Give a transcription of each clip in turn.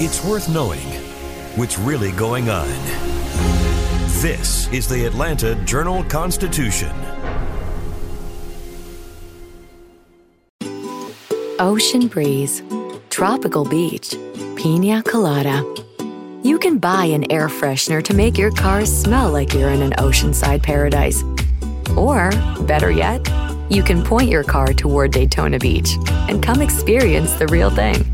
It's worth knowing what's really going on. This is the Atlanta Journal Constitution. Ocean breeze, tropical beach, pina colada. You can buy an air freshener to make your car smell like you're in an oceanside paradise. Or, better yet, you can point your car toward Daytona Beach and come experience the real thing.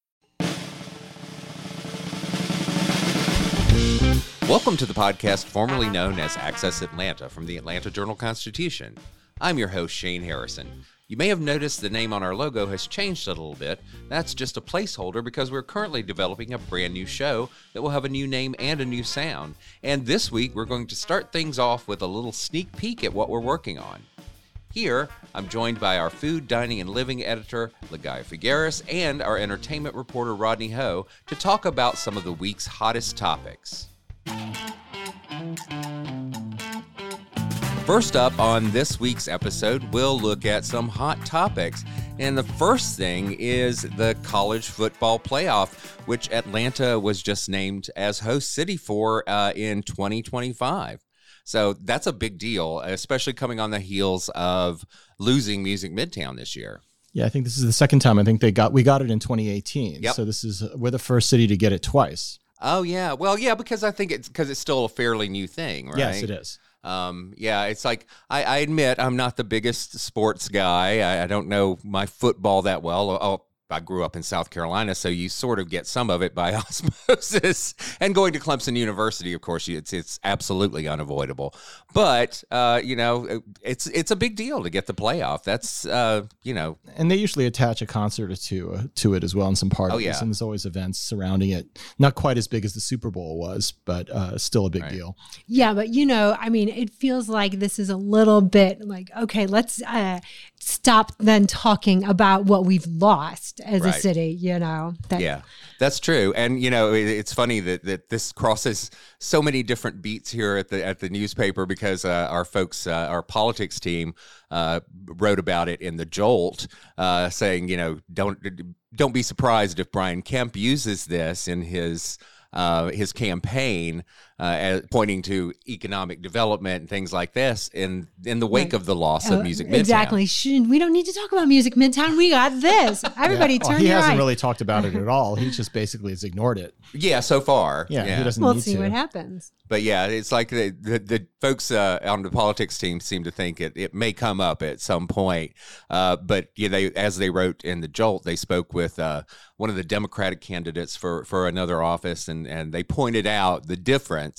Welcome to the podcast formerly known as Access Atlanta from the Atlanta Journal Constitution. I'm your host, Shane Harrison. You may have noticed the name on our logo has changed a little bit. That's just a placeholder because we're currently developing a brand new show that will have a new name and a new sound. And this week, we're going to start things off with a little sneak peek at what we're working on. Here, I'm joined by our food, dining, and living editor, Ligaya Figueras, and our entertainment reporter, Rodney Ho, to talk about some of the week's hottest topics. First up on this week's episode, we'll look at some hot topics. And the first thing is the college football playoff, which Atlanta was just named as host city for uh, in 2025. So that's a big deal, especially coming on the heels of losing Music Midtown this year. Yeah, I think this is the second time. I think they got we got it in 2018. Yep. So this is we're the first city to get it twice. Oh yeah, well yeah, because I think it's because it's still a fairly new thing, right? Yes, it is. Um, yeah, it's like I, I admit I'm not the biggest sports guy. I, I don't know my football that well. Oh, I grew up in South Carolina, so you sort of get some of it by osmosis. and going to Clemson University, of course, it's it's absolutely unavoidable. But uh, you know, it's it's a big deal to get the playoff. That's uh, you know, And they usually attach a concert or two uh, to it as well and some parties. Oh, yeah. And there's always events surrounding it. Not quite as big as the Super Bowl was, but uh, still a big Right. deal. Yeah, but you know, I mean, it feels like this is a little bit like, okay, let's uh, stop then talking about what we've lost as a city, you know. That, Yeah, that's true. And you know, it, it's funny that, that this crosses so many different beats here at the at the newspaper because uh, our folks, uh, our politics team, uh, wrote about it in the Jolt, uh, saying, you know, don't don't be surprised if Brian Kemp uses this in his. Uh, his campaign, as, pointing to economic development and things like this, in in the wake Right. of the loss Uh, of Music Midtown. exactly. Shouldn't- we don't need to talk about music midtown. We got this. Everybody, Yeah. Well, turn he hasn't eye. really talked about it at all. He just basically has ignored it. Yeah, so far. Yeah, he doesn't We'll need see to. what happens. But yeah, it's like the the, the folks uh, on the politics team seem to think it, it may come up at some point. Uh, but yeah, they as they wrote in the Jolt, they spoke with uh, one of the Democratic candidates for for another office, and and they pointed out the difference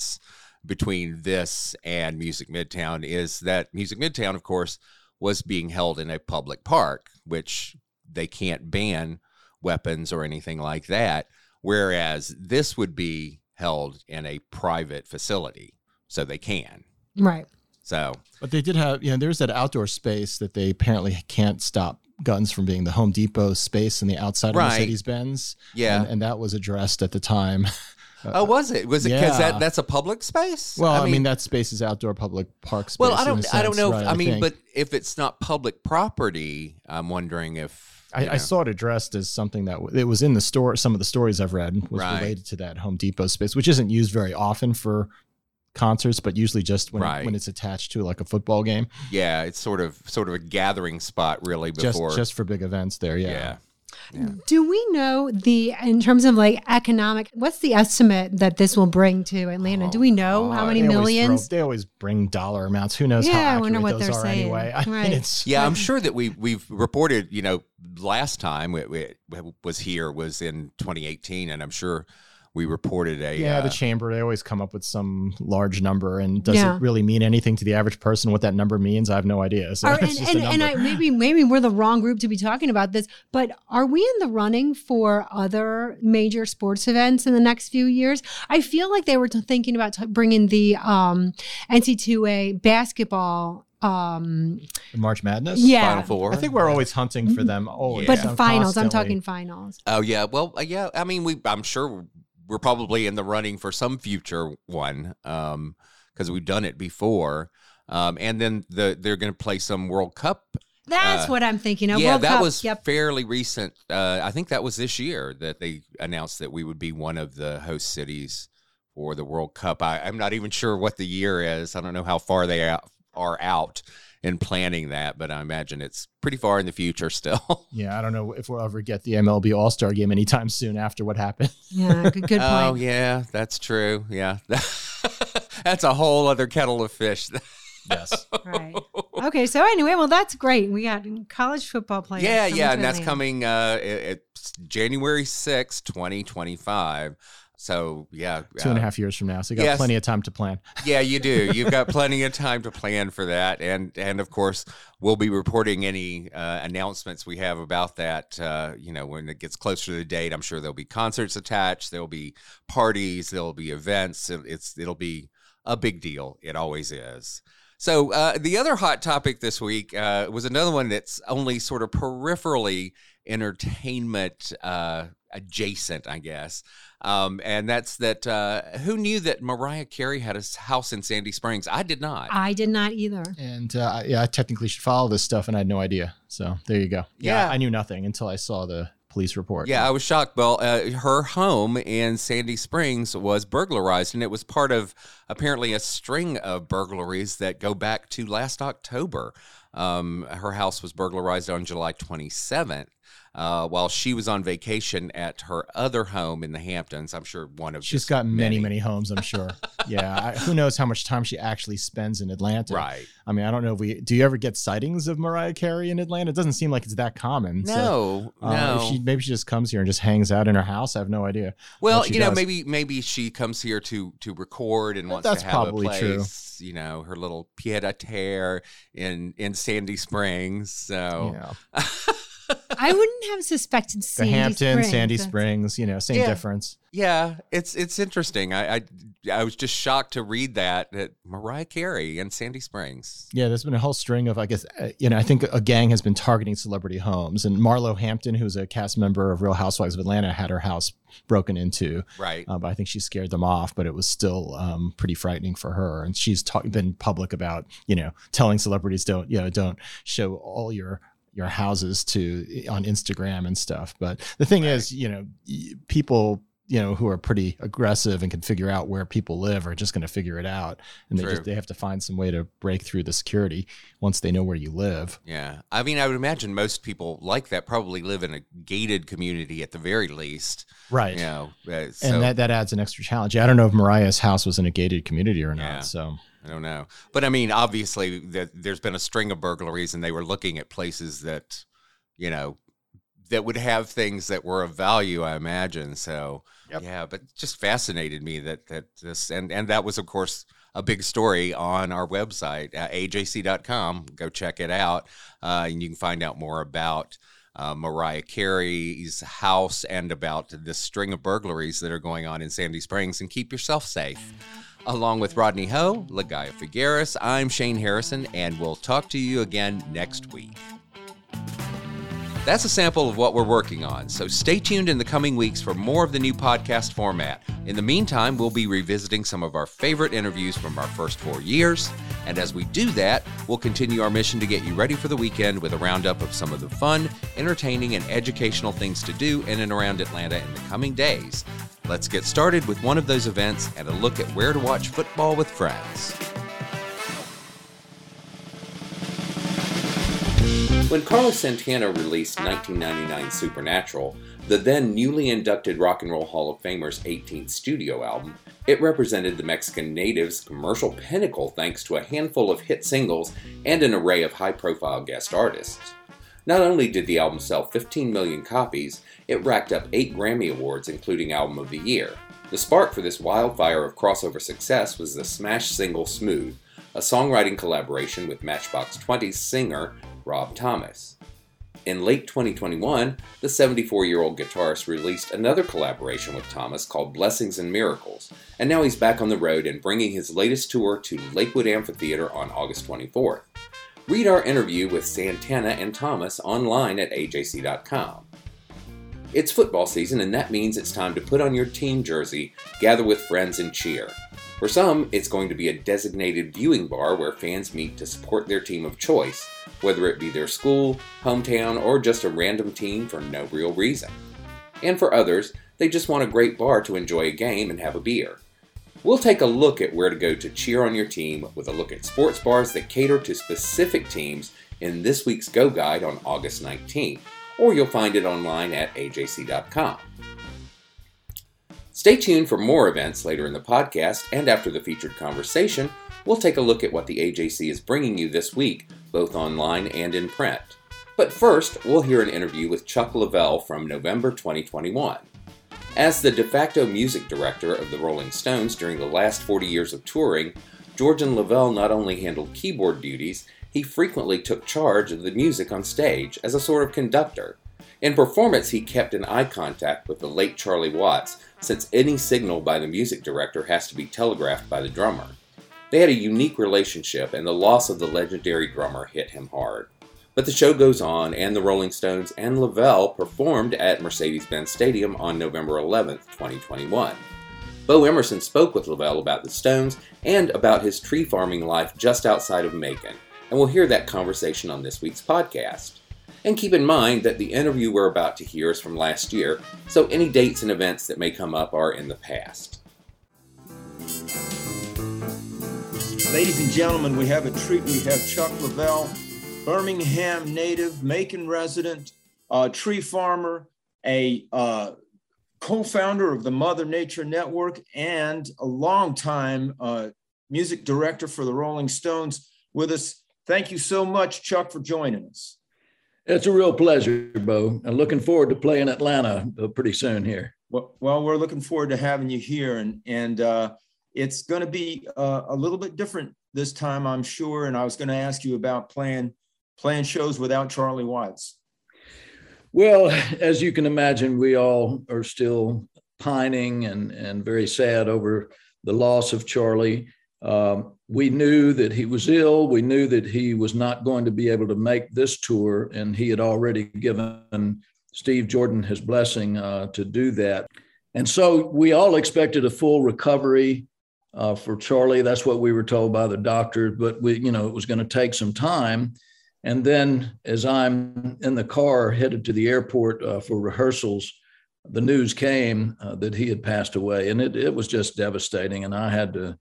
between this and Music Midtown is that Music Midtown, of course, was being held in a public park, which they can't ban weapons or anything like that. Whereas this would be held in a private facility, so they can. Right. So But they did have, you know, there's that outdoor space that they apparently can't stop guns from being the Home Depot space in the outside of Right. Mercedes Benz. Yeah. And, and that was addressed at the time. oh, was it? Was it because yeah. that that's a public space? Well, I mean, that space is outdoor public park space. well, I don't, I don't know. right, if, I mean, think. but if it's not public property, I'm wondering if I, I saw it addressed as something that w- it was in the store. Some of the stories I've read was Right. related to that Home Depot space, which isn't used very often for concerts, but usually just when Right. when it's attached to like a football game, Yeah, it's sort of sort of a gathering spot, really. just Before, just for big events. There, yeah. yeah. Do we know the in terms of like economic? What's the estimate that this will bring to Atlanta? Do we oh, know how many they always throw- millions? they always bring dollar amounts. Who knows Yeah, how I wonder what those they're are saying. anyway. I Right. mean, it's Yeah, I'm sure that we we've reported. You know, last time it, it was here was in 2018, and I'm sure we reported a Yeah, uh, the chamber, they always come up with some large number. And does Yeah. it really mean anything to the average person what that number means? I have no idea. So Are- it's and just a and, and. I, maybe maybe we're the wrong group to be talking about this, but are we in the running for other major sports events in the next few years? I feel like they were t- thinking about t- bringing the um, NCAA basketball. Um, March Madness? yeah, Final Four. I think we're always hunting for them. Always. but Yeah. finals. I'm talking finals. Oh yeah, well uh, yeah. I mean, we I'm sure we're probably in the running for some future one um because we've done it before. Um, and then the they're going to play some World Cup. That's Uh, what I'm thinking of. yeah, World that Cup. was Yep. fairly recent. Uh, I think that was this year that they announced that we would be one of the host cities for the World Cup. I, I'm not even sure what the year is. I don't know how far they out, are out in planning that, but I imagine it's pretty far in the future still. Yeah, I don't know if we'll ever get the MLB All Star game anytime soon after what happened. Yeah, good, good point. Oh yeah, that's true. Yeah, that's a whole other kettle of fish. Yes. Right. Okay. So anyway, well, that's great. We got college football players. yeah, yeah, and that's Atlanta. coming. Uh, it- it's January sixth, twenty twenty five. So yeah, Two and a uh, half years from now. So you got yes. plenty of time to plan. Yeah, you do. You've got plenty of time to plan for that, and and of course we'll be reporting any uh, announcements we have about that. Uh, you know, when it gets closer to the date, I'm sure there'll be concerts attached. There'll be parties. There'll be events. It- It's it'll be a big deal. It always is. So uh, the other hot topic this week uh, was another one that's only sort of peripherally entertainment uh, adjacent, I guess. Um, and that's that. Uh, who knew that Mariah Carey had a house in Sandy Springs? I did not. I did not either. And uh, I- yeah, I technically should follow this stuff, and I had no idea. So there you go. Yeah. I knew nothing until I saw the police report. yeah, I was shocked. Well, uh, her home in Sandy Springs was burglarized, and it was part of apparently a string of burglaries that go back to last October. Um, her house was burglarized on July 27th. Uh, while she was on vacation at her other home in the Hamptons, I'm sure one of she's got many, many homes, I'm sure. yeah. I, who knows how much time she actually spends in Atlanta? right. I mean, I don't know if we do you ever get sightings of Mariah Carey in Atlanta? It doesn't seem like it's that common. So, No, uh, no. she, maybe she just comes here and just hangs out in her house. I have no idea. Well, you know, does. maybe maybe she comes here to to record and wants That's to have probably a true. place. You know, her little pied a terre in in Sandy Springs. So Yeah. I wouldn't have suspected The Sandy Hampton, Springs. Sandy Springs, you know, same Yeah. difference. yeah, it's it's interesting. I, I I was just shocked to read that that Mariah Carey in Sandy Springs. Yeah, there's been a whole string of, I guess, uh, you know, I think a gang has been targeting celebrity homes. And Marlo Hampton, who's a cast member of Real Housewives of Atlanta, had her house broken into. Right. Uh, but I think she scared them off, but it was still um, pretty frightening for her. And she's ta- been public about, you know, telling celebrities don't, you know, don't show all your your houses to on Instagram and stuff. But the thing is, you know, people, you know, who are pretty aggressive and can figure out where people live are just going to figure it out, and they just they have to find some way to break through the security once they know where you live. Yeah. I mean, I would imagine most people like that probably live in a gated community at the very least. Right. You know, uh, so, and that, that adds an extra challenge. I don't know if Mariah's house was in a gated community or not. Yeah. So I don't know, but I mean, obviously, that there's been a string of burglaries, and they were looking at places that, you know, that would have things that were of value. I imagine. So, yeah, but just fascinated me that that this and and that was, of course, a big story on our website, uh, ajc.com. Go check it out, uh, and you can find out more about. Uh, Mariah Carey's house and about this string of burglaries that are going on in Sandy Springs, and keep yourself safe. Along with Rodney Ho, Ligaya Figueras, I'm Shane Harrison, and we'll talk to you again next week. That's a sample of what we're working on, so stay tuned in the coming weeks for more of the new podcast format. In the meantime, we'll be revisiting some of our favorite interviews from our first four years, and as we do that, we'll continue our mission to get you ready for the weekend with a roundup of some of the fun, entertaining, and educational things to do in and around Atlanta in the coming days. Let's get started with one of those events and a look at where to watch football with friends. When Carlos Santana released 1999 Supernatural, the then newly inducted Rock and Roll Hall of Famer's 18th studio album, it represented the Mexican native's commercial pinnacle thanks to a handful of hit singles and an array of high profile guest artists. Not only did the album sell 15 million copies, it racked up 8 Grammy Awards, including Album of the Year. The spark for this wildfire of crossover success was the smash single Smooth, a songwriting collaboration with Matchbox 20's singer Rob Thomas. In late 2021, the 74 year old guitarist released another collaboration with Thomas called Blessings and Miracles, and now he's back on the road and bringing his latest tour to Lakewood Amphitheater on August 24th. Read our interview with Santana and Thomas online at ajc.com. It's football season, and that means it's time to put on your team jersey, gather with friends, and cheer. For some, it's going to be a designated viewing bar where fans meet to support their team of choice, whether it be their school, hometown, or just a random team for no real reason. And for others, they just want a great bar to enjoy a game and have a beer. We'll take a look at where to go to cheer on your team with a look at sports bars that cater to specific teams in this week's Go Guide on August 19th, or you'll find it online at ajc.com. Stay tuned for more events later in the podcast, and after the featured conversation, we'll take a look at what the AJC is bringing you this week, both online and in print. But first, we'll hear an interview with Chuck Leavell from November 2021. As the de facto music director of the Rolling Stones during the last 40 years of touring, Georgian Leavell not only handled keyboard duties, he frequently took charge of the music on stage as a sort of conductor. In performance, he kept in eye contact with the late Charlie Watts, since any signal by the music director has to be telegraphed by the drummer. They had a unique relationship, and the loss of the legendary drummer hit him hard. But the show goes on, and the Rolling Stones and Leavell performed at Mercedes Benz Stadium on November 11, 2021. Bo Emerson spoke with Leavell about the Stones and about his tree farming life just outside of Macon, and we'll hear that conversation on this week's podcast. And keep in mind that the interview we're about to hear is from last year, so any dates and events that may come up are in the past. Ladies and gentlemen, we have a treat. We have Chuck Leavell, Birmingham native, Macon resident, tree farmer, a uh, co-founder of the Mother Nature Network, and a longtime uh, music director for the Rolling Stones with us. Thank you so much, Chuck, for joining us. It's a real pleasure, Bo. I'm looking forward to playing Atlanta uh, pretty soon here. Well, well, we're looking forward to having you here, and and uh, it's going to be uh, a little bit different this time, I'm sure. And I was going to ask you about playing playing shows without Charlie Watts. Well, as you can imagine, we all are still pining and and very sad over the loss of Charlie. Um, we knew that he was ill. We knew that he was not going to be able to make this tour, and he had already given Steve Jordan his blessing uh, to do that. And so we all expected a full recovery uh, for Charlie. That's what we were told by the doctor, but we, you know, it was going to take some time. And then, as I'm in the car headed to the airport uh, for rehearsals, the news came uh, that he had passed away, and it, it was just devastating. And I had to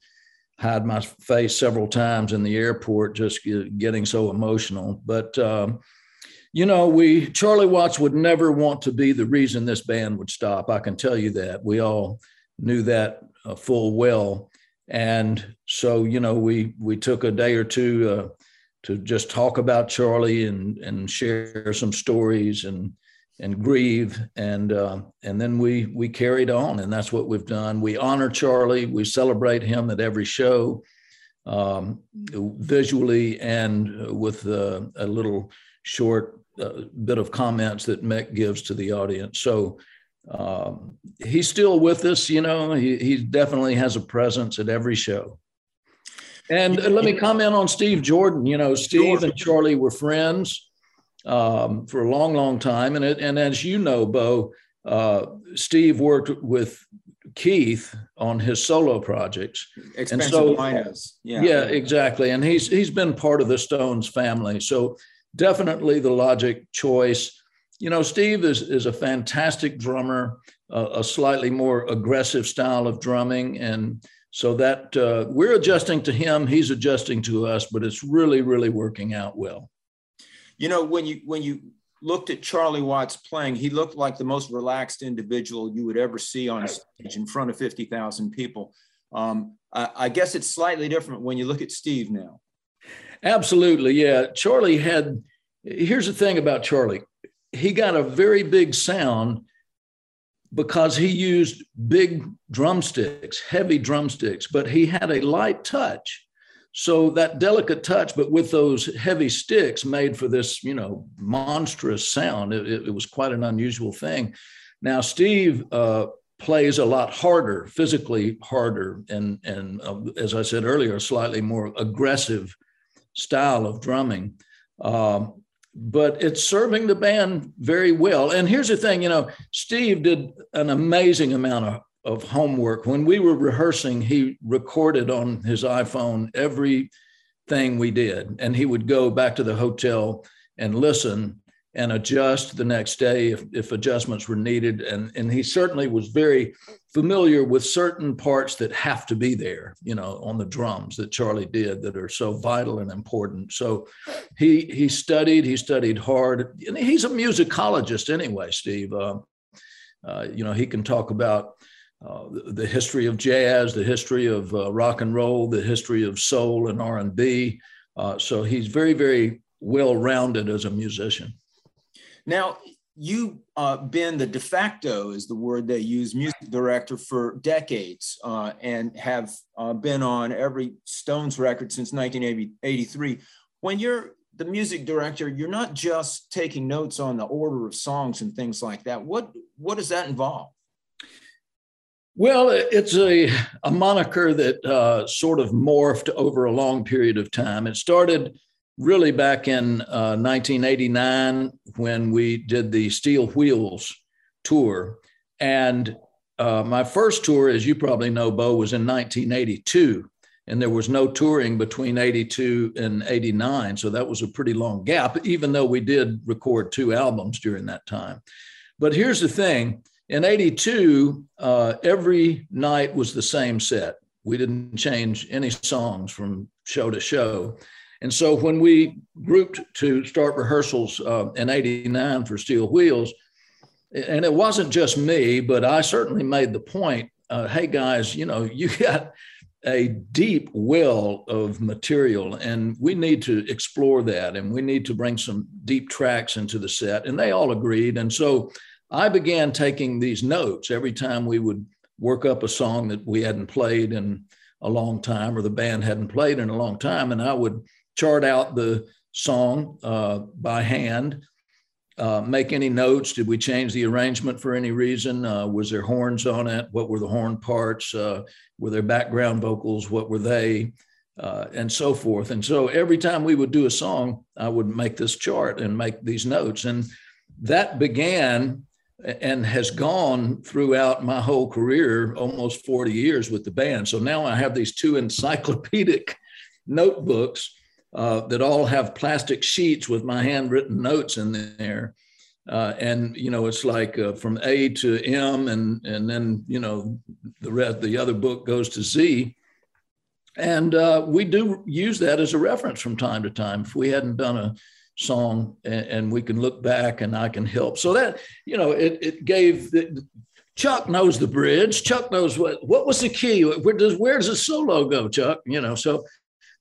hide my face several times in the airport, just getting so emotional. But um, you know, we Charlie Watts would never want to be the reason this band would stop. I can tell you that. We all knew that uh, full well, and so you know, we we took a day or two uh, to just talk about Charlie and and share some stories and and grieve and uh, and then we we carried on and that's what we've done. We honor charlie we celebrate him at every show um, visually and with uh, a little short uh, bit of comments that Mick gives to the audience. So um, he's still with us you know he, he definitely has a presence at every show. And let me comment on steve jordan you know steve and charlie were friends um, for a long, long time. And, it, and as you know, Bo, uh, Steve worked with Keith on his solo projects. Expensive and so, Yeah. yeah, exactly. And he's he's been part of the Stones family. So definitely the logic choice. You know, Steve is is a fantastic drummer, uh, a slightly more aggressive style of drumming, and so that uh, we're adjusting to him, he's adjusting to us, but it's really, really working out well. You know, when you when you looked at Charlie Watts playing, he looked like the most relaxed individual you would ever see on stage in front of 50,000 people. Um, I, I guess it's slightly different when you look at Steve now. Absolutely. Yeah. Charlie had, here's the thing about Charlie he got a very big sound because he used big drumsticks, heavy drumsticks, but he had a light touch. So that delicate touch, but with those heavy sticks made for this, you know, monstrous sound, it, it was quite an unusual thing. Now, Steve uh, plays a lot harder, physically harder, and and uh, as I said earlier, slightly more aggressive style of drumming. Um, but it's serving the band very well. And here's the thing, you know, Steve did an amazing amount of, of homework. When we were rehearsing, he recorded on his iPhone everything we did, and he would go back to the hotel and listen and adjust the next day if, if adjustments were needed. And, and he certainly was very familiar with certain parts that have to be there, you know, on the drums that Charlie did that are so vital and important. So he he studied, he studied hard. And he's a musicologist anyway, Steve. Uh, uh, you know, he can talk about uh, the, history of jazz, the history of uh, rock and roll, the history of soul and R&B. Uh, so he's very, very well-rounded as a musician. Now, you've uh, been the de facto, is the word they use, music director for decades uh, and have uh, been on every Stones record since 1983. When you're the music director, you're not just taking notes on the order of songs and things like that. What, what does that involve? Well, it's a, a moniker that uh, sort of morphed over a long period of time. It started really back in uh, 1989 when we did the Steel Wheels tour. And uh, my first tour, as you probably know, Bo, was in 1982. And there was no touring between 82 and 89. So that was a pretty long gap, even though we did record two albums during that time. But here's the thing in 82, uh, every night was the same set. We didn't change any songs from show to show. And so when we grouped to start rehearsals uh, in 89 for Steel Wheels, and it wasn't just me, but I certainly made the point uh, hey, guys, you know, you got a deep well of material, and we need to explore that, and we need to bring some deep tracks into the set. And they all agreed. And so I began taking these notes every time we would work up a song that we hadn't played in a long time or the band hadn't played in a long time. And I would chart out the song uh, by hand, uh, make any notes. Did we change the arrangement for any reason? Uh, was there horns on it? What were the horn parts? Uh, were there background vocals? What were they? Uh, and so forth. And so every time we would do a song, I would make this chart and make these notes. And that began and has gone throughout my whole career, almost 40 years with the band. So now I have these two encyclopedic notebooks uh, that all have plastic sheets with my handwritten notes in there. Uh, and you know it's like uh, from A to M, and and then you know the rest. The other book goes to Z, and uh, we do use that as a reference from time to time. If we hadn't done a song, and, and we can look back, and I can help. So that you know it it gave the, Chuck knows the bridge. Chuck knows what what was the key. Where does where does the solo go, Chuck? You know, so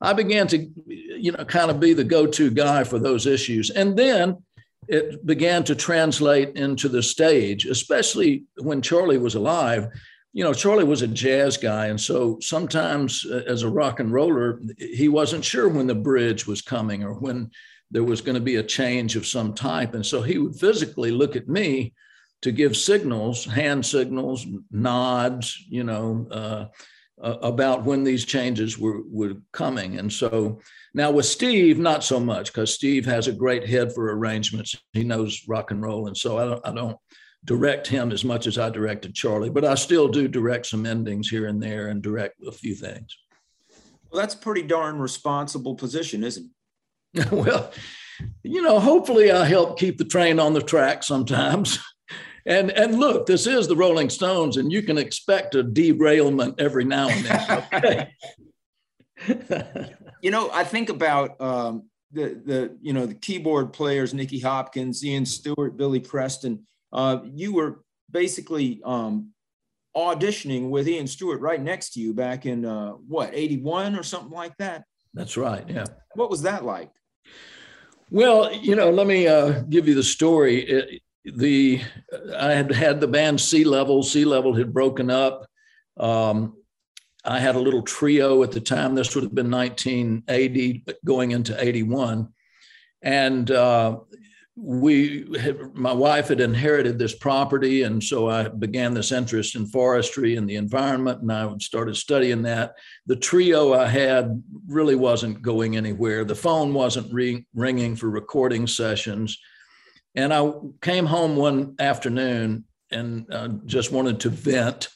I began to, you know, kind of be the go-to guy for those issues. And then it began to translate into the stage, especially when Charlie was alive. You know, Charlie was a jazz guy. And so sometimes uh, as a rock and roller, he wasn't sure when the bridge was coming or when there was going to be a change of some type. And so he would physically look at me to give signals, hand signals, nods, you know, uh, uh, about when these changes were, were coming. And so now with Steve, not so much because Steve has a great head for arrangements. He knows rock and roll. And so I don't, I don't direct him as much as I directed Charlie, but I still do direct some endings here and there and direct a few things. Well, that's a pretty darn responsible position, isn't it? well, you know, hopefully I help keep the train on the track sometimes. And and look, this is the Rolling Stones, and you can expect a derailment every now and then. Okay. you know, I think about um, the the you know the keyboard players, Nicky Hopkins, Ian Stewart, Billy Preston. Uh, you were basically um, auditioning with Ian Stewart right next to you back in uh, what '81 or something like that. That's right. Yeah. What was that like? Well, you know, let me uh, give you the story. It, the I had had the band Sea Level. Sea Level had broken up. Um, I had a little trio at the time. This would have been 1980, going into 81, and uh, we my wife had inherited this property and so i began this interest in forestry and the environment and i started studying that. The trio i had really wasn't going anywhere. The phone wasn't ring, ringing for recording sessions. And i came home one afternoon and uh, just wanted to vent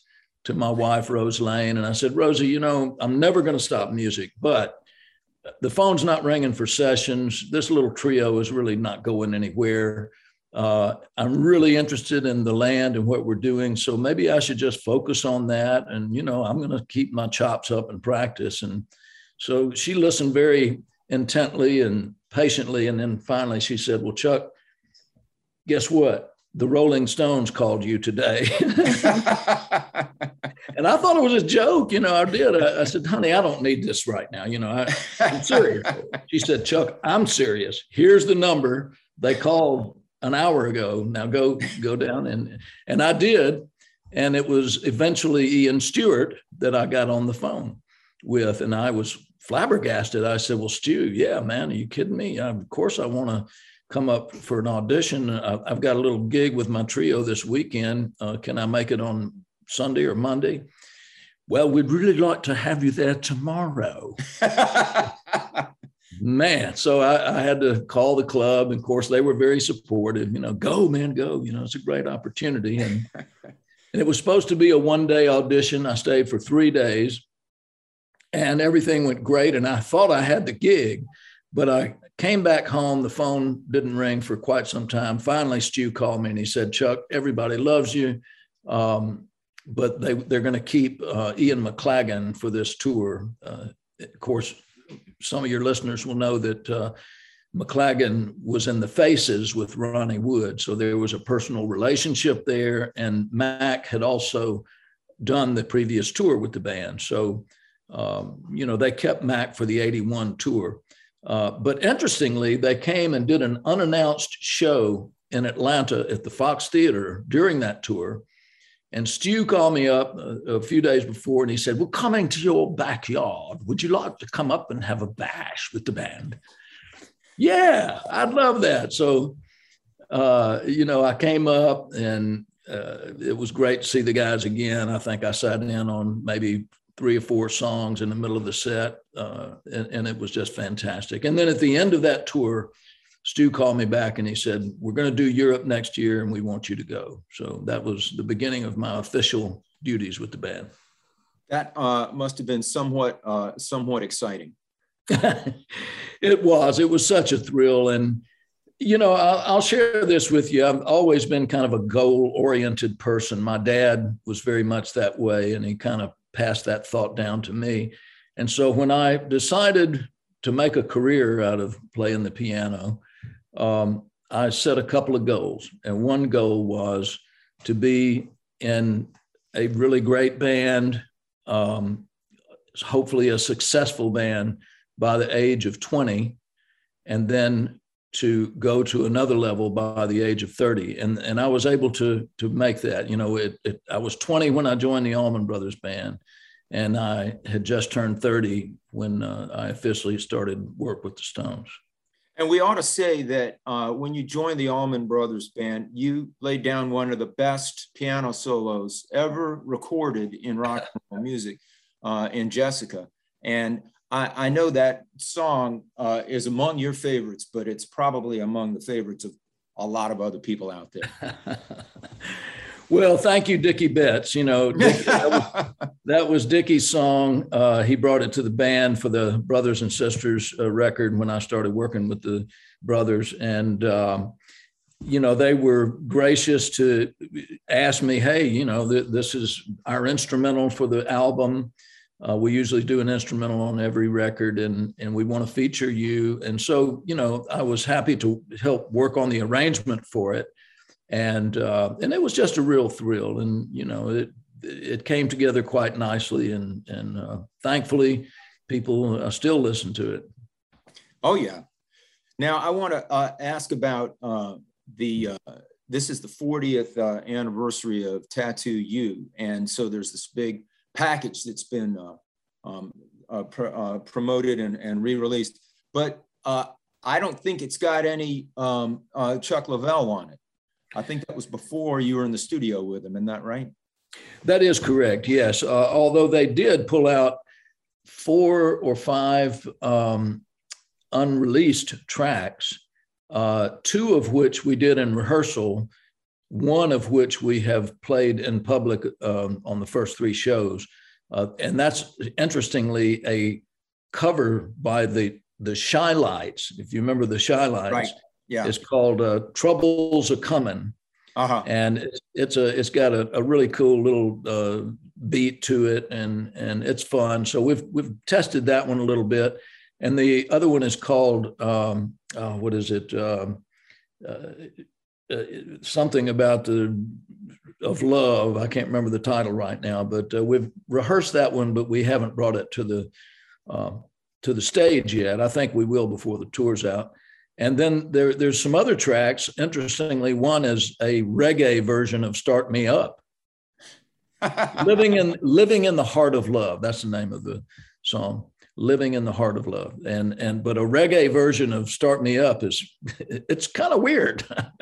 to my wife rose lane and i said rosie you know i'm never going to stop music but the phone's not ringing for sessions. This little trio is really not going anywhere. Uh, I'm really interested in the land and what we're doing. So maybe I should just focus on that. And, you know, I'm going to keep my chops up and practice. And so she listened very intently and patiently. And then finally she said, Well, Chuck, guess what? The Rolling Stones called you today. and I thought it was a joke. You know, I did. I, I said, honey, I don't need this right now. You know, I, I'm serious. she said, Chuck, I'm serious. Here's the number. They called an hour ago. Now go go down and and I did. And it was eventually Ian Stewart that I got on the phone with. And I was flabbergasted. I said, Well, Stu, yeah, man, are you kidding me? I, of course I want to come up for an audition. I've got a little gig with my trio this weekend. Uh, can I make it on Sunday or Monday. Well, we'd really like to have you there tomorrow. man, so I, I, had to call the club. And of course, they were very supportive. You know, go, man, go. You know, it's a great opportunity. And, and it was supposed to be a one day audition. I stayed for three days and everything went great. And I thought I had the gig, but I came back home. The phone didn't ring for quite some time. Finally, Stu called me and he said, Chuck, everybody loves you. Um, but they they're going to keep uh, Ian McLagan for this tour. Uh, of course, some of your listeners will know that uh, McLagan was in the Faces with Ronnie Wood, so there was a personal relationship there, and Mac had also done the previous tour with the band. So, um, you know, they kept Mac for the '81 tour. Uh, but interestingly, they came and did an unannounced show in Atlanta at the Fox Theater during that tour and Stu called me up a, a, few days before and he said, We're coming to your backyard. Would you like to come up and have a bash with the band? Yeah, I'd love that. So, uh, you know, I came up and uh, it was great to see the guys again. I think I sat in on maybe three or four songs in the middle of the set, uh, and, and it was just fantastic. And then at the end of that tour, Stu called me back and he said, We're going to do Europe next year and we want you to go. So that was the beginning of my official duties with the band. That uh, must have been somewhat, uh, somewhat exciting. it was. It was such a thrill. And, you know, I'll, I'll share this with you. I've always been kind of a goal oriented person. My dad was very much that way, and he kind of passed that thought down to me. And so when I decided to make a career out of playing the piano, um, I set a couple of goals. And one goal was to be in a really great band, um, hopefully a successful band by the age of 20, and then to go to another level by the age of 30. And, and I was able to, to make that. You know, it, it, I was 20 when I joined the Allman Brothers Band, and I had just turned 30 when uh, I officially started work with the Stones. And we ought to say that uh, when you joined the Allman Brothers Band, you laid down one of the best piano solos ever recorded in rock and roll music uh, in Jessica. And I, I know that song uh, is among your favorites, but it's probably among the favorites of a lot of other people out there. Well, thank you, Dickey Betts. You know, that, was, that, was, Dickey's song. Uh, he brought it to the band for the Brothers and Sisters uh, record when I started working with the brothers. And, um, you know, they were gracious to ask me, hey, you know, th- this is our instrumental for the album. Uh, we usually do an instrumental on every record and, and we want to feature you. And so, you know, I was happy to help work on the arrangement for it and uh, and it was just a real thrill. And you know, it it came together quite nicely, and and uh, thankfully, people uh, still listen to it. Oh yeah. Now I want to uh, ask about uh, the uh, this is the 40th uh, anniversary of Tattoo You, and so there's this big package that's been um, pr- promoted and, and re-released. But I don't think it's got any um, Chuck Leavell on it. I think that was before you were in the studio with him. Isn't that right? That is correct. Yes, although they did pull out four or five um, unreleased tracks uh, two of which we did in rehearsal, one of which we have played in public um, on the first three shows. Uh, and that's interestingly a cover by the the Chi-Lites. If you remember the Chi-Lites, right. Yeah, it's called uh, "Troubles Are Coming," uh-huh. and it's, it's, a it's got a, a really cool little uh, beat to it, and and it's fun. So we've we've tested that one a little bit, and the other one is called um, uh, what is it? Um, uh, uh, something about the of love. I can't remember the title right now, but uh, we've rehearsed that one, but we haven't brought it to the um, to the stage yet. I think we will before the tour's out. And then there, there's some other tracks. Interestingly, one is a reggae version of "Start Me Up." living in living in the heart of love. That's the name of the song living in the heart of love and and but a reggae version of start me up is it's kind of weird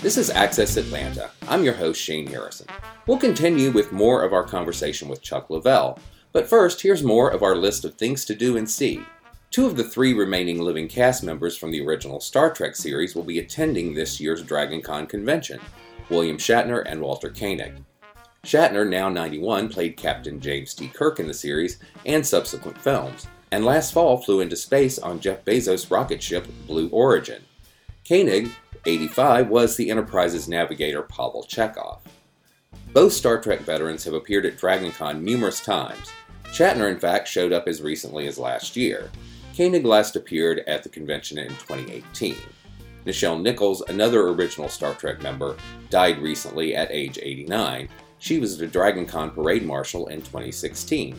this is access atlanta i'm your host shane harrison we'll continue with more of our conversation with chuck leavell but first here's more of our list of things to do and see Two of the three remaining living cast members from the original Star Trek series will be attending this year's DragonCon convention William Shatner and Walter Koenig. Shatner, now 91, played Captain James T. Kirk in the series and subsequent films, and last fall flew into space on Jeff Bezos' rocket ship Blue Origin. Koenig, 85, was the Enterprise's navigator Pavel Chekov. Both Star Trek veterans have appeared at DragonCon numerous times. Shatner, in fact, showed up as recently as last year. Koenig last appeared at the convention in 2018. Nichelle Nichols, another original Star Trek member, died recently at age 89, she was the DragonCon parade marshal in 2016.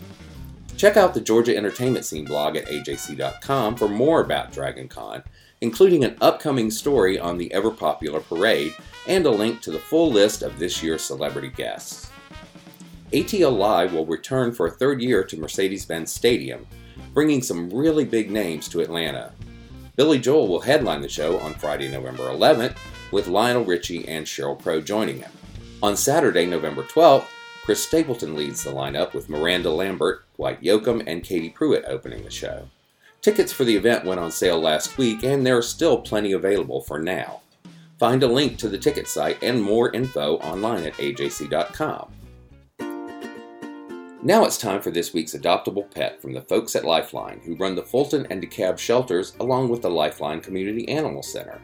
Check out the Georgia Entertainment Scene blog at ajc.com for more about DragonCon, including an upcoming story on the ever popular parade and a link to the full list of this year's celebrity guests. ATL Live will return for a third year to Mercedes Benz Stadium, bringing some really big names to Atlanta. Billy Joel will headline the show on Friday, November 11th, with Lionel Richie and Sheryl Crow joining him. On Saturday, November 12th, Chris Stapleton leads the lineup with Miranda Lambert, Dwight Yoakam, and Katie Pruitt opening the show. Tickets for the event went on sale last week, and there are still plenty available for now. Find a link to the ticket site and more info online at ajc.com. Now it's time for this week's adoptable pet from the folks at Lifeline, who run the Fulton and DeKalb shelters along with the Lifeline Community Animal Center.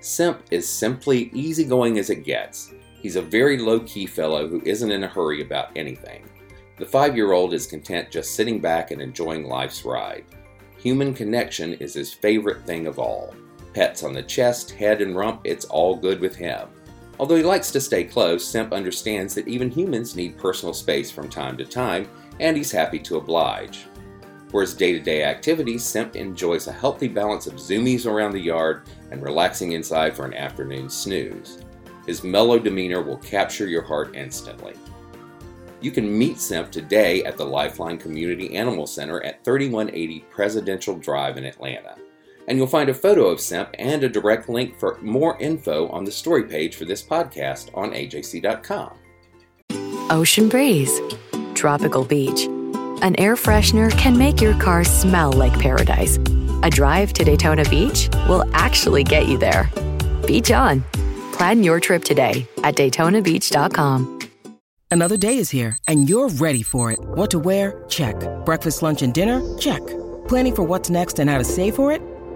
Simp is simply easygoing as it gets. He's a very low key fellow who isn't in a hurry about anything. The five year old is content just sitting back and enjoying life's ride. Human connection is his favorite thing of all. Pets on the chest, head, and rump, it's all good with him. Although he likes to stay close, Simp understands that even humans need personal space from time to time, and he's happy to oblige. For his day to day activities, Simp enjoys a healthy balance of zoomies around the yard and relaxing inside for an afternoon snooze. His mellow demeanor will capture your heart instantly. You can meet Simp today at the Lifeline Community Animal Center at 3180 Presidential Drive in Atlanta. And you'll find a photo of Simp and a direct link for more info on the story page for this podcast on ajc.com. Ocean breeze, tropical beach. An air freshener can make your car smell like paradise. A drive to Daytona Beach will actually get you there. Beach on. Plan your trip today at DaytonaBeach.com. Another day is here, and you're ready for it. What to wear? Check. Breakfast, lunch, and dinner? Check. Planning for what's next and how to save for it?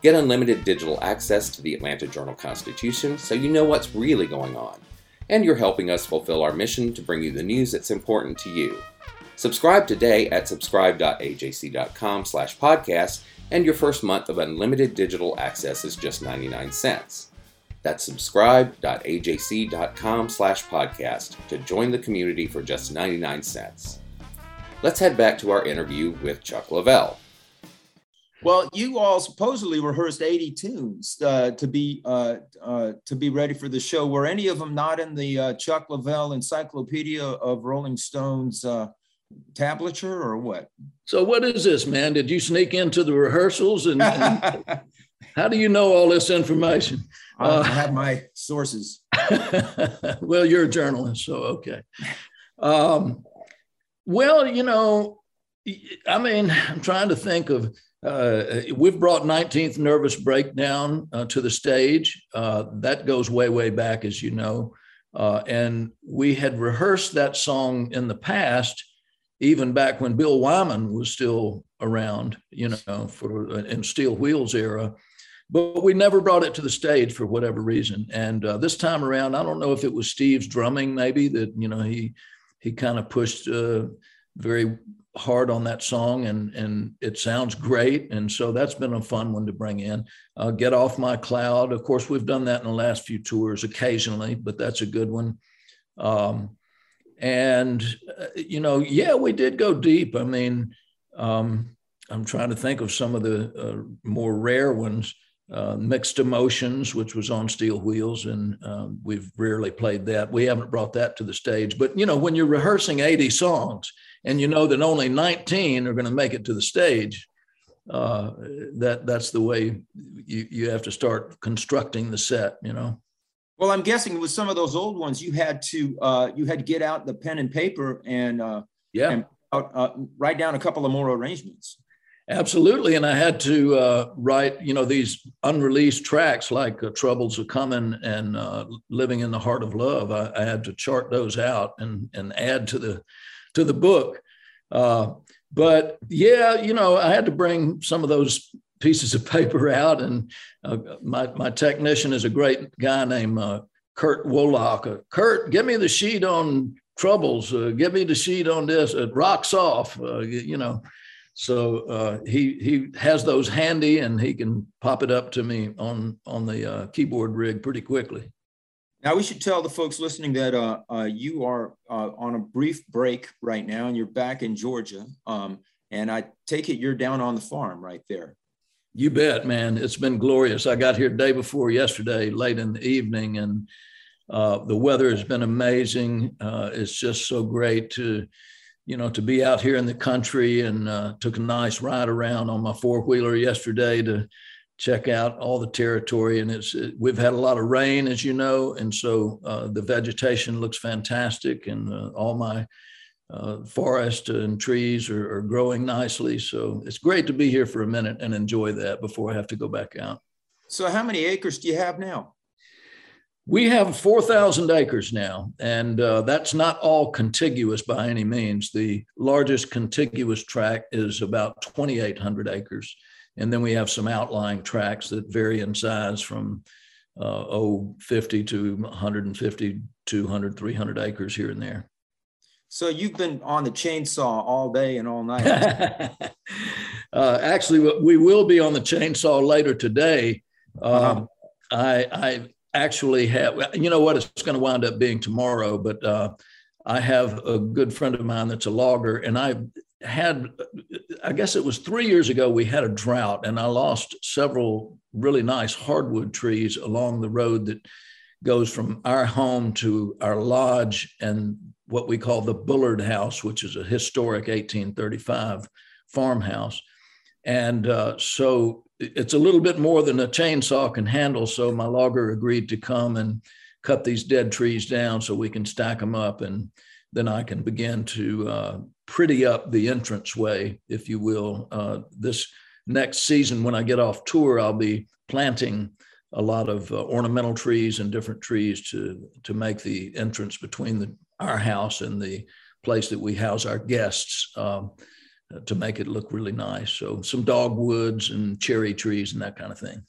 Get unlimited digital access to the Atlanta Journal Constitution so you know what's really going on. And you're helping us fulfill our mission to bring you the news that's important to you. Subscribe today at subscribe.ajc.com slash podcast, and your first month of unlimited digital access is just 99 cents. That's subscribe.ajc.com slash podcast to join the community for just 99 cents. Let's head back to our interview with Chuck Leavell. Well, you all supposedly rehearsed 80 tunes uh, to be uh, uh, to be ready for the show. Were any of them not in the uh, Chuck Leavell Encyclopedia of Rolling Stones uh, tablature, or what? So, what is this, man? Did you sneak into the rehearsals, and, and how do you know all this information? I Uh, have my sources. well, you're a journalist, so okay. Um, well, you know, I mean, I'm trying to think of. Uh, we've brought 19th Nervous Breakdown uh, to the stage. Uh, that goes way, way back, as you know. Uh, and we had rehearsed that song in the past, even back when Bill Wyman was still around, you know, for in Steel Wheels era but we never brought it to the stage for whatever reason. And uh, this time around, I don't know if it was Steve's drumming, maybe that you know he he kind of pushed uh, very hard on that song, and and it sounds great. And so that's been a fun one to bring in. Uh, Get off my cloud. Of course, we've done that in the last few tours occasionally, but that's a good one. Um, and uh, you know, yeah, we did go deep. I mean. Um, I'm trying to think of some of the uh, more rare ones uh, Mixed Emotions, which was on Steel Wheels, and um, we've rarely played that. We haven't brought that to the stage. But you know, when you're rehearsing 80 songs and you know that only 19 are going to make it to the stage, uh, that that's the way you you have to start constructing the set. You know. Well, I'm guessing with some of those old ones, you had to uh, you had to get out the pen and paper and uh, yeah, and, uh, write down a couple of more arrangements. Absolutely, and I had to uh, write, you know, these unreleased tracks like uh, "Troubles Are Coming" and uh, "Living in the Heart of Love." I, I, had to chart those out and and add to the to the book. Uh, but yeah, you know, I had to bring some of those pieces of paper out, and uh, my my technician is a great guy named uh, Kurt Wolock. Kurt, give me the sheet on troubles. give me the sheet on this. It rocks off. you know. So uh, he he has those handy, and he can pop it up to me on on the uh, keyboard rig pretty quickly. Now we should tell the folks listening that uh, uh you are uh, on a brief break right now, and you're back in Georgia. Um, and I take it you're down on the farm right there. You bet, man. It's been glorious. I got here day before yesterday, late in the evening, and uh, the weather has been amazing. it's just so great to you know, to be out here in the country and uh, took a nice ride around on my four wheeler yesterday to check out all the territory. And it's it, we've had a lot of rain, as you know, and so uh, the vegetation looks fantastic, and uh, all my uh, forest and trees are, are, growing nicely. So it's great to be here for a minute and enjoy that before I have to go back out. So, how many acres do you have now? We have 4,000 acres now, and uh, that's not all contiguous by any means. The largest contiguous tract is about 2,800 acres. And then we have some outlying tracts that vary in size from uh, oh, 50 to 150, 200, 300 acres here and there. So you've been on the chainsaw all day and all night. uh, actually, we will be on the chainsaw later today. Uh-huh. Um, I, I actually have, you know what, it's going to wind up being tomorrow, but uh, I have a good friend of mine that's a logger, and I had, I guess it was three years ago, we had a drought, and I lost several really nice hardwood trees along the road that goes from our home to our lodge and what we call the Bullard House, which is a historic 1835 farmhouse. And uh, so it's a little bit more than a chainsaw can handle. So my logger agreed to come and cut these dead trees down so we can stack them up. And then I can begin to uh, pretty up the entranceway, if you will. Uh, this next season, when I get off tour, I'll be planting a lot of uh, ornamental trees and different trees to, to make the entrance between the, our house and the place that we house our guests. Um, to make it look really nice. So some dogwoods and cherry trees and that kind of thing.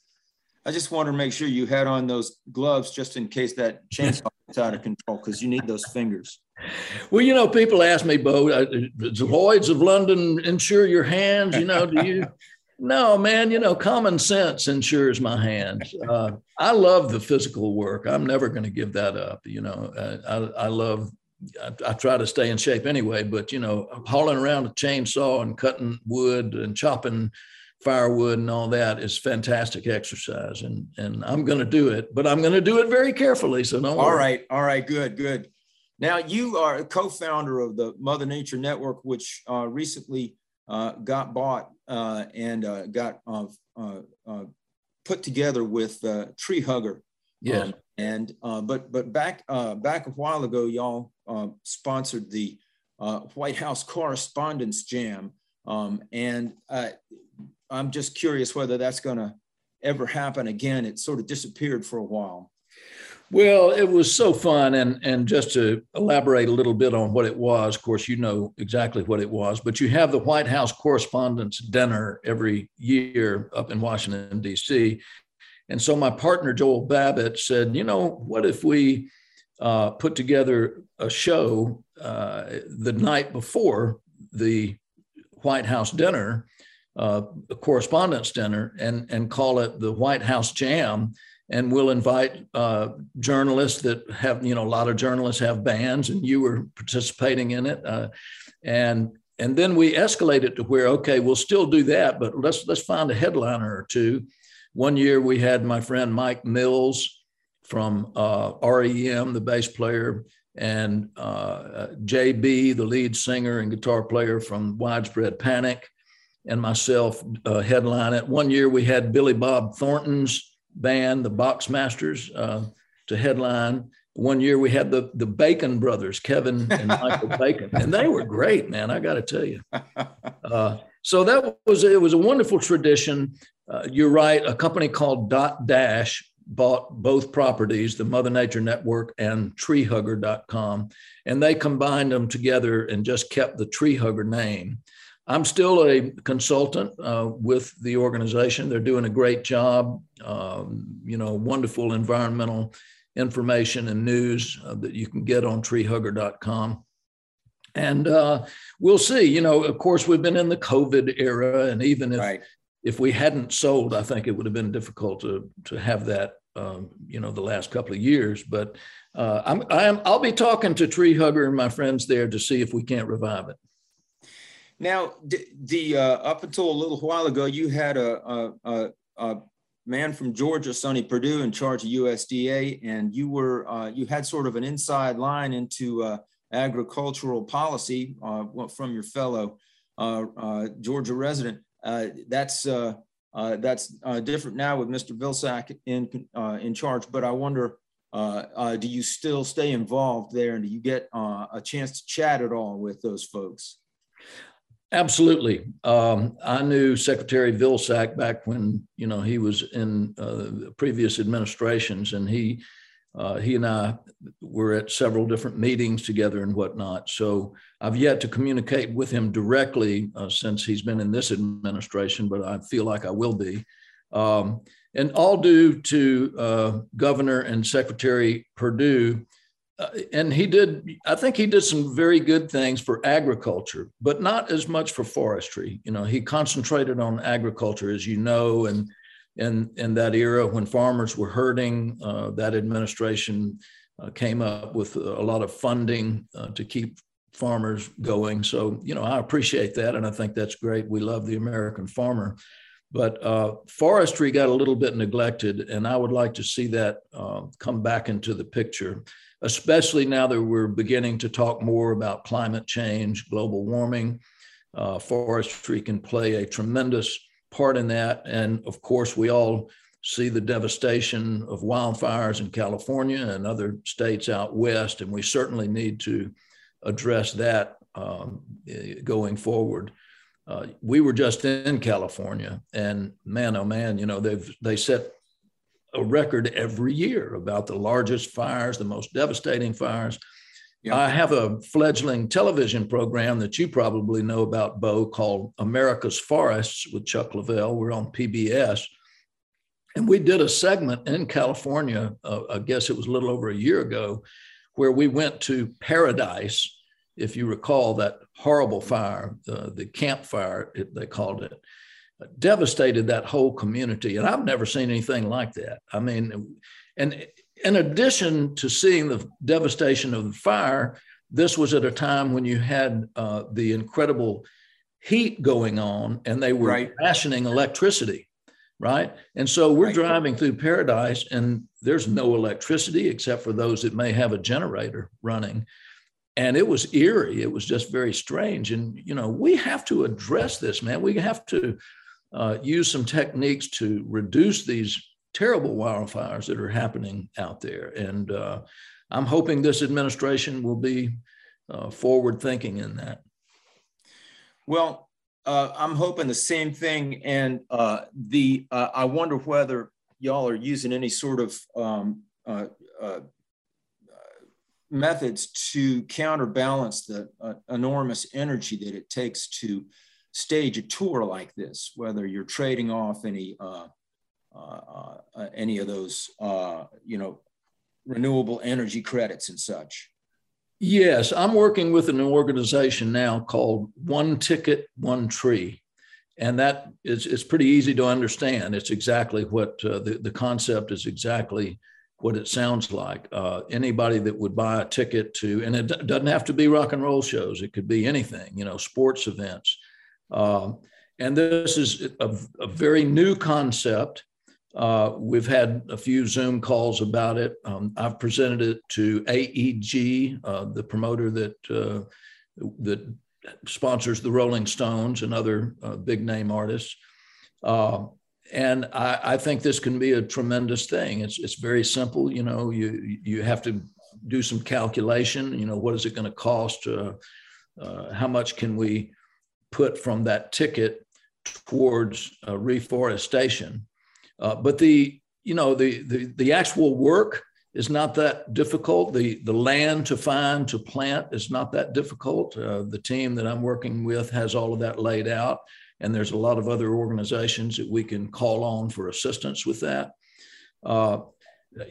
I just wanted to make sure you had on those gloves just in case that chainsaw gets out of control because you need those fingers. Well, you know, people ask me, Bo, uh, does Lloyd's of London insure your hands? You know, do you? no, man, you know, common sense insures my hands. Uh, I love the physical work. I'm never going to give that up. You know, uh, I, I love I, I, try to stay in shape anyway, but you know, hauling around a chainsaw and cutting wood and chopping firewood and all that is fantastic exercise. And and I'm going to do it, but I'm going to do it very carefully. So don't. All worry. right, all right, good, good. Now you are a co-founder of the Mother Nature Network, which uh, recently uh, got bought uh, and uh, got uh, uh, put together with Tree Hugger. Yes. Um, and but but back back a while ago, y'all sponsored the White House Correspondents Jam, um, and I'm just curious whether that's going to ever happen again. It sort of disappeared for a while. Well, it was so fun. And, and just to elaborate a little bit on what it was, of course, you know exactly what it was, but you have the White House Correspondents' Dinner every year up in Washington, D.C. And so my partner, Joel Babbitt, said, you know, what if we uh, put together a show uh, the night before the White House dinner, uh, correspondence dinner, and, and call it the White House Jam? And we'll invite uh, journalists that have you know a lot of journalists have bands and you were participating in it uh, and and then we escalate it to where okay we'll still do that but let's let's find a headliner or two. One year we had my friend mike mills from uh, rem the bass player and uh, jb the lead singer and guitar player from widespread panic and myself uh, headline it. One year we had billy bob thornton's band, the Boxmasters, uh, to headline. One year we had the the Bacon brothers, Kevin and Michael Bacon, and they were great, man. I got to tell you. Uh, so that was it was a wonderful tradition. Uh, you're right. A company called Dotdash bought both properties, the Mother Nature Network and TreeHugger.com, and they combined them together and just kept the TreeHugger name. I'm still a consultant uh, with the organization. They're doing a great job. Um, you know, wonderful environmental information and news uh, that you can get on treehugger.com. And uh, we'll see. You know, of course, we've been in the COVID era, and even if right. if we hadn't sold, I think it would have been difficult to to have that. Um, you know, the last couple of years, but uh, I'm, I'm I'll be talking to Tree Hugger and my friends there to see if we can't revive it. Now, the, the uh, up until a little while ago, you had a, a, a, a, man from Georgia, Sonny Perdue, in charge of USDA, and you were uh, you had sort of an inside line into uh, agricultural policy uh, from your fellow uh, uh, Georgia resident. that's that's different now with Mr. Vilsack in in charge, but I wonder. do you still stay involved there, and do you get a chance to chat at all with those folks? Absolutely. Um, I knew Secretary Vilsack back when you know he was in uh, previous administrations, and he uh, he and I were at several different meetings together and whatnot. So I've yet to communicate with him directly uh, since he's been in this administration, but I feel like I will be. Um, and all due to uh, Governor and Secretary Perdue uh, and he did i think he did some very good things for agriculture but not as much for forestry. You know he concentrated on agriculture as you know and in in that era when farmers were hurting uh, that administration uh, came up with a lot of funding uh, to keep farmers going. So you know i appreciate that and i think that's great. We love the american farmer. But uh, forestry got a little bit neglected and i would like to see that uh, come back into the picture especially now that we're beginning to talk more about climate change, global warming. Uh, forestry can play a tremendous part in that. And of course, we all see the devastation of wildfires in California and other states out west, and we certainly need to address that um, going forward. Uh, we were just in California, and man, oh man, you know they've they set a record every year about the largest fires, the most devastating fires. Yeah. I have a fledgling television program that you probably know about, Bo, called America's Forests with Chuck Leavell. We're on PBS. And we did a segment in California, uh, I guess it was a little over a year ago, where we went to Paradise, if you recall that horrible fire, uh, the Camp Fire, they called it, devastated that whole community. And I've never seen anything like that. I mean, and in addition to seeing the devastation of the fire, this was at a time when you had uh, the incredible heat going on and they were right. rationing electricity, right? And so we're right. driving through paradise and there's no electricity except for those that may have a generator running. And it was eerie. It was just very strange. And, you know, we have to address this, man. We have to uh, use some techniques to reduce these terrible wildfires that are happening out there. And uh, I'm hoping this administration will be uh, forward thinking in that. Well, uh, I'm hoping the same thing. And uh, the uh, I wonder whether y'all are using any sort of um, methods to counterbalance the enormous energy that it takes to stage a tour like this, whether you're trading off any uh, uh, uh, any of those, uh, you know, renewable energy credits and such? Yes, I'm working with an organization now called One Ticket, One Tree. And that is it's pretty easy to understand. It's exactly what uh, the, the concept is exactly what it sounds like. Uh, anybody that would buy a ticket to, and it doesn't have to be rock and roll shows, it could be anything, you know, sports events. Uh, and this is a, a, very new concept. Uh, we've had a few Zoom calls about it. Um, I've presented it to AEG, uh, the promoter that uh, that sponsors the Rolling Stones and other uh, big name artists. Uh, and I, I, think this can be a tremendous thing. It's it's very simple. You know, you you have to do some calculation. You know, what is it going to cost? Uh, how much can we put from that ticket towards reforestation? Uh, but the you know the, the the actual work is not that difficult. The the land to find to plant is not that difficult. Uh, the team that I'm working with has all of that laid out, and there's a lot of other organizations that we can call on for assistance with that. Uh,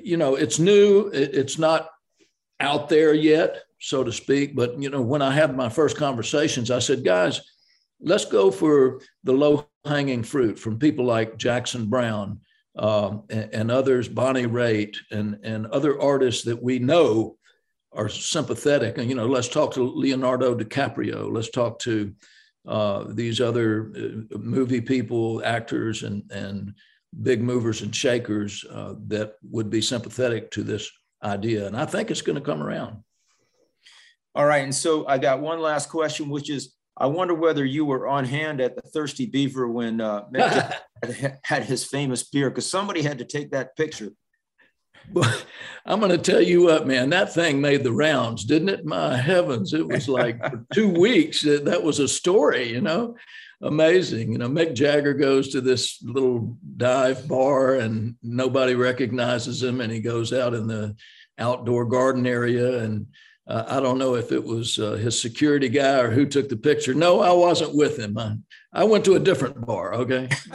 you know, it's new. It, it's not out there yet, so to speak. But you know, when I had my first conversations, I said, guys, let's go for the low hanging fruit from people like Jackson Browne um, and, and, others, Bonnie Raitt, and, and other artists that we know are sympathetic. And, you know, let's talk to Leonardo DiCaprio. Let's talk to uh, these other uh, movie people, actors, and, and big movers and shakers uh, that would be sympathetic to this idea. And I think it's going to come around. All right. And so I got one last question, which is I wonder whether you were on hand at the Thirsty Beaver when uh, had his famous beer, because somebody had to take that picture. Well, I'm going to tell you what, man, that thing made the rounds, didn't it? My heavens, it was like for two weeks. That was a story, you know, amazing. You know, Mick Jagger goes to this little dive bar and nobody recognizes him, and he goes out in the outdoor garden area and uh, I don't know if it was uh, his security guy or who took the picture. No, I wasn't with him. I, I went to a different bar. Okay,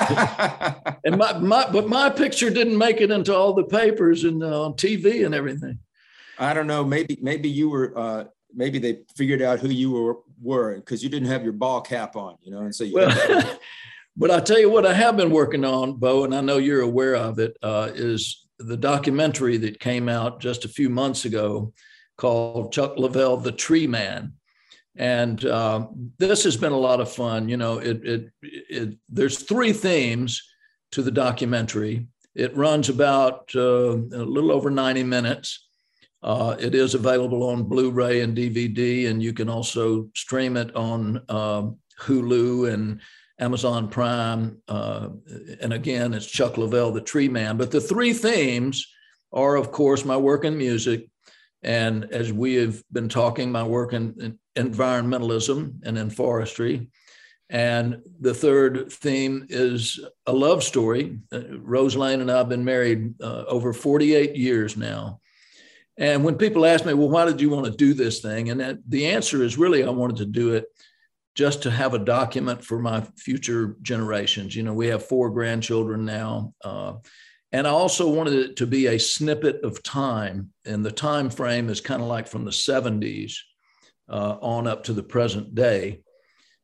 and my, my but my picture didn't make it into all the papers and uh, on TV and everything. I don't know. Maybe maybe you were. Uh, maybe they figured out who you were were because you didn't have your ball cap on. You know, and so you. Well, but I tell you what, I have been working on, Bo, and I know you're aware of it. Uh, is the documentary that came out just a few months ago called Chuck Leavell, The Tree Man. And uh, this has been a lot of fun. You know, it, it, it, there's three themes to the documentary. It runs about uh, a little over 90 minutes. Uh, it is available on Blu-ray and DVD, and you can also stream it on um, Hulu and Amazon Prime. Uh, and again, it's Chuck Leavell, the Tree Man. But the three themes are, of course, my work in music, and as we have been talking, my work in, in environmentalism and in forestry. And the third theme is a love story. Uh, Rose Lane and I have been married uh, over 48 years now. And when people ask me, well, why did you want to do this thing? And that, the answer is really, I wanted to do it just to have a document for my future generations. You know, we have four grandchildren now. Uh, and I also wanted it to be a snippet of time. And the time frame is kind of like from the 70s uh, on up to the present day.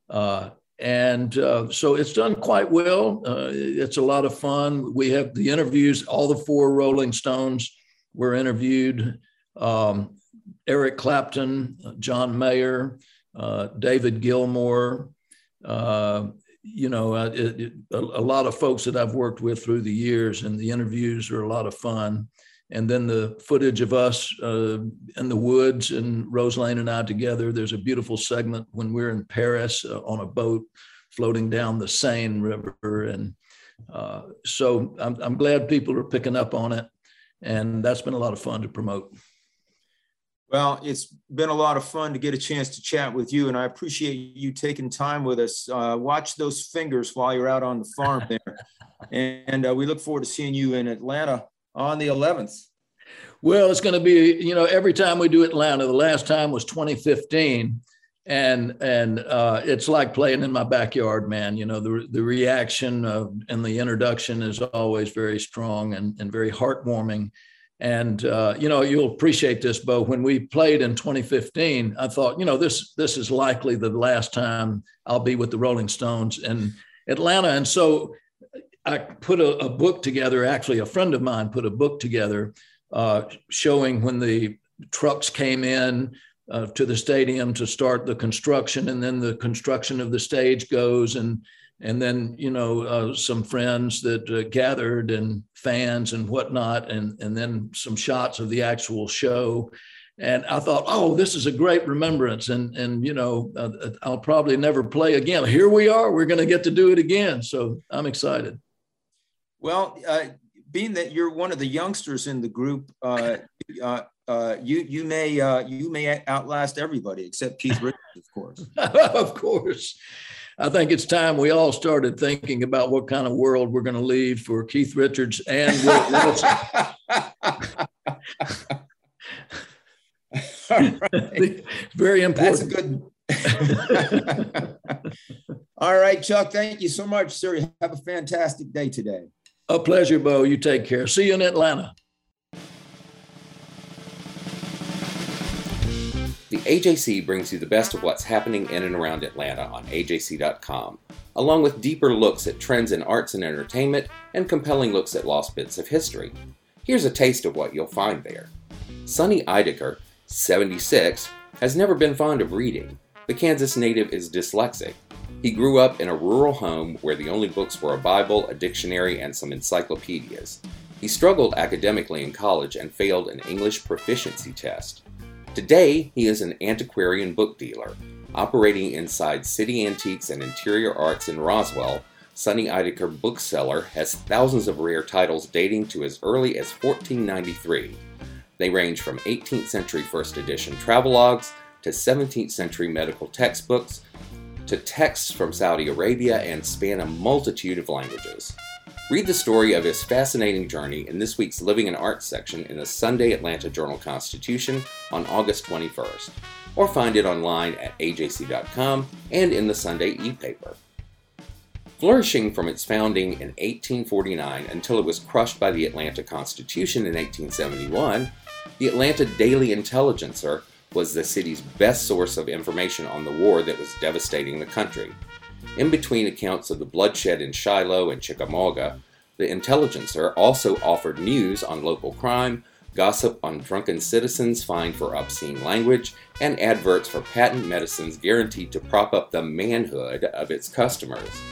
Uh, and uh, so it's done quite well. Uh, it's a lot of fun. We have the interviews, all the four Rolling Stones were interviewed. Um, Eric Clapton, John Mayer, uh, David Gilmour, uh, you know, it, it, a, a, lot of folks that I've worked with through the years, and the interviews are a lot of fun. And then the footage of us uh, in the woods and Rose Lane and I together. There's a beautiful segment when we're in Paris uh, on a boat floating down the Seine River. And uh, so I'm, I'm glad people are picking up on it. And that's been a lot of fun to promote. Well, it's been a lot of fun to get a chance to chat with you, and I appreciate you taking time with us. Uh, watch those fingers while you're out on the farm there. and uh, we look forward to seeing you in Atlanta on the 11th. Well, it's going to be, you know, every time we do Atlanta, the last time was 2015. And and uh, it's like playing in my backyard, man. You know, the, the reaction of, and the introduction is always very strong and, and very heartwarming and uh, you know, you'll appreciate this, Bo. When we played in 2015, I thought, you know, this this is likely the last time I'll be with the Rolling Stones in Atlanta. And so I put a, a book together. Actually, a friend of mine put a book together uh, showing when the trucks came in uh, to the stadium to start the construction, and then the construction of the stage goes and and then you know uh, some friends that uh, gathered and fans and whatnot and and then some shots of the actual show. And i thought oh this is a great remembrance and and you know uh, uh i'll probably never play again. Here we are we're going to get to do it again. So i'm excited. Well uh, being that you're one of the youngsters in the group uh, you you may you may outlast everybody except Keith Richards, of course. of course, I think it's time we all started thinking about what kind of world we're going to leave for Keith Richards and Will Wilson. right. Very important. That's good. all right, Chuck. Thank you so much, sir. Have a fantastic day today. A pleasure, Bo. You take care. See you in Atlanta. The AJC brings you the best of what's happening in and around Atlanta on AJC.com, along with deeper looks at trends in arts and entertainment and compelling looks at lost bits of history. Here's a taste of what you'll find there. Sonny Eidecker, 76, has never been fond of reading. The Kansas native is dyslexic. He grew up in a rural home where the only books were a Bible, a dictionary, and some encyclopedias. He struggled academically in college and failed an English proficiency test. Today, he is an antiquarian book dealer. Operating inside City Antiques and Interior Arts in Roswell, Sonny Eidecker Bookseller has thousands of rare titles dating to as early as 1493. They range from 18th century first edition travelogues to 17th century medical textbooks to texts from Saudi Arabia and span a multitude of languages. Read the story of his fascinating journey in this week's Living and Arts section in the Sunday Atlanta Journal Constitution on August 21st, or find it online at ajc.com and in the Sunday e-paper. Flourishing from its founding in 1849 until it was crushed by the Atlanta Constitution in 1871, the Atlanta Daily Intelligencer was the city's best source of information on the war that was devastating the country. In between accounts of the bloodshed in Shiloh and Chickamauga, the Intelligencer also offered news on local crime, gossip on drunken citizens fined for obscene language, and adverts for patent medicines guaranteed to prop up the manhood of its customers.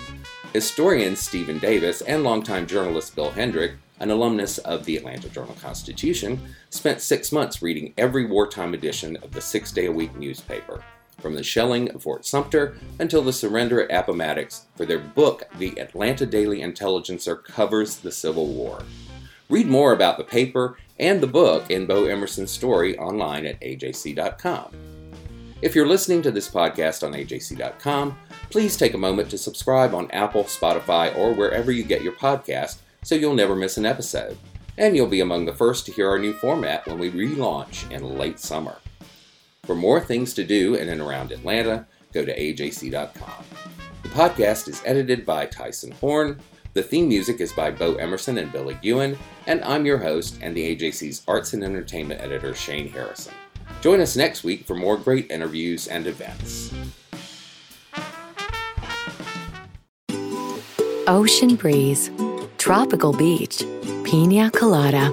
Historian Stephen Davis and longtime journalist Bill Hendrick, an alumnus of the Atlanta Journal Constitution, spent six months reading every wartime edition of the six day a week newspaper from the shelling of Fort Sumter until the surrender at Appomattox, for their book, The Atlanta Daily Intelligencer covers the Civil War. Read more about the paper and the book in Bo Emerson's story online at ajc.com. If you're listening to this podcast on ajc.com, please take a moment to subscribe on Apple, Spotify, or wherever you get your podcast so you'll never miss an episode. and you'll be among the first to hear our new format when we relaunch in late summer. For more things to do in and around Atlanta, go to ajc.com. The podcast is edited by Tyson Horn. The theme music is by Bo Emerson and Billy Ewan, and I'm your host and the AJC's Arts and Entertainment Editor, Shane Harrison. Join us next week for more great interviews and events. Ocean breeze, tropical beach, pina colada.